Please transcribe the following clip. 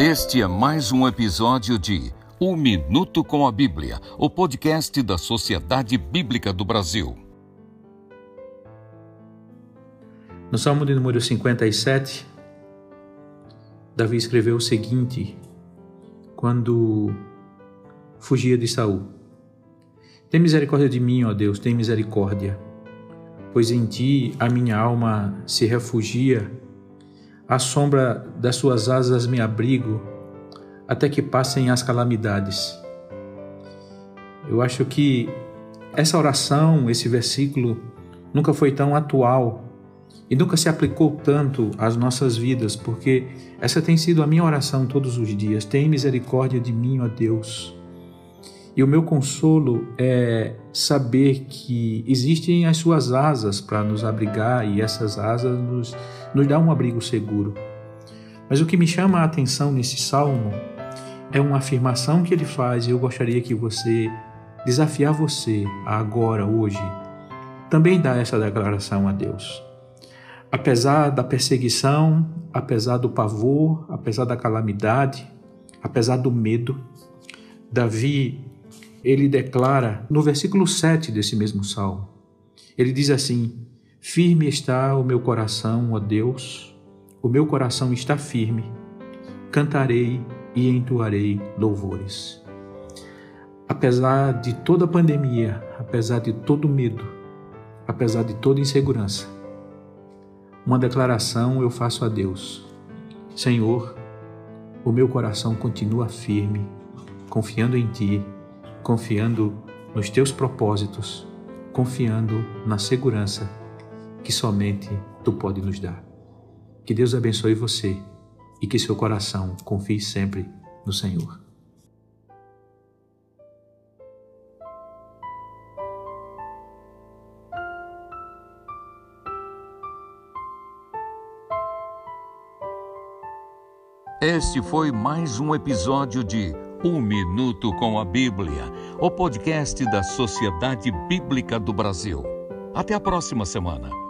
Este é mais um episódio de Um Minuto com a Bíblia, o podcast da Sociedade Bíblica do Brasil. No Salmo de número 57, Davi escreveu o seguinte quando fugia de Saul: Tem misericórdia de mim, ó Deus, tem misericórdia, pois em ti a minha alma se refugia à sombra das suas asas me abrigo, até que passem as calamidades. Eu acho que essa oração, esse versículo, nunca foi tão atual e nunca se aplicou tanto às nossas vidas, porque essa tem sido a minha oração todos os dias. Tem misericórdia de mim, ó Deus. E o meu consolo é saber que existem as suas asas para nos abrigar e essas asas nos, nos dão um abrigo seguro. Mas o que me chama a atenção nesse salmo é uma afirmação que ele faz e eu gostaria que você, desafiar você agora, hoje, também dar essa declaração a Deus. Apesar da perseguição, apesar do pavor, apesar da calamidade, apesar do medo, Davi ele declara no versículo 7 desse mesmo salmo. Ele diz assim: Firme está o meu coração, ó Deus, o meu coração está firme, cantarei e entoarei louvores. Apesar de toda a pandemia, apesar de todo medo, apesar de toda insegurança, uma declaração eu faço a Deus: Senhor, o meu coração continua firme, confiando em Ti confiando nos teus propósitos, confiando na segurança que somente tu pode nos dar. Que Deus abençoe você e que seu coração confie sempre no Senhor. Este foi mais um episódio de um Minuto com a Bíblia, o podcast da Sociedade Bíblica do Brasil. Até a próxima semana.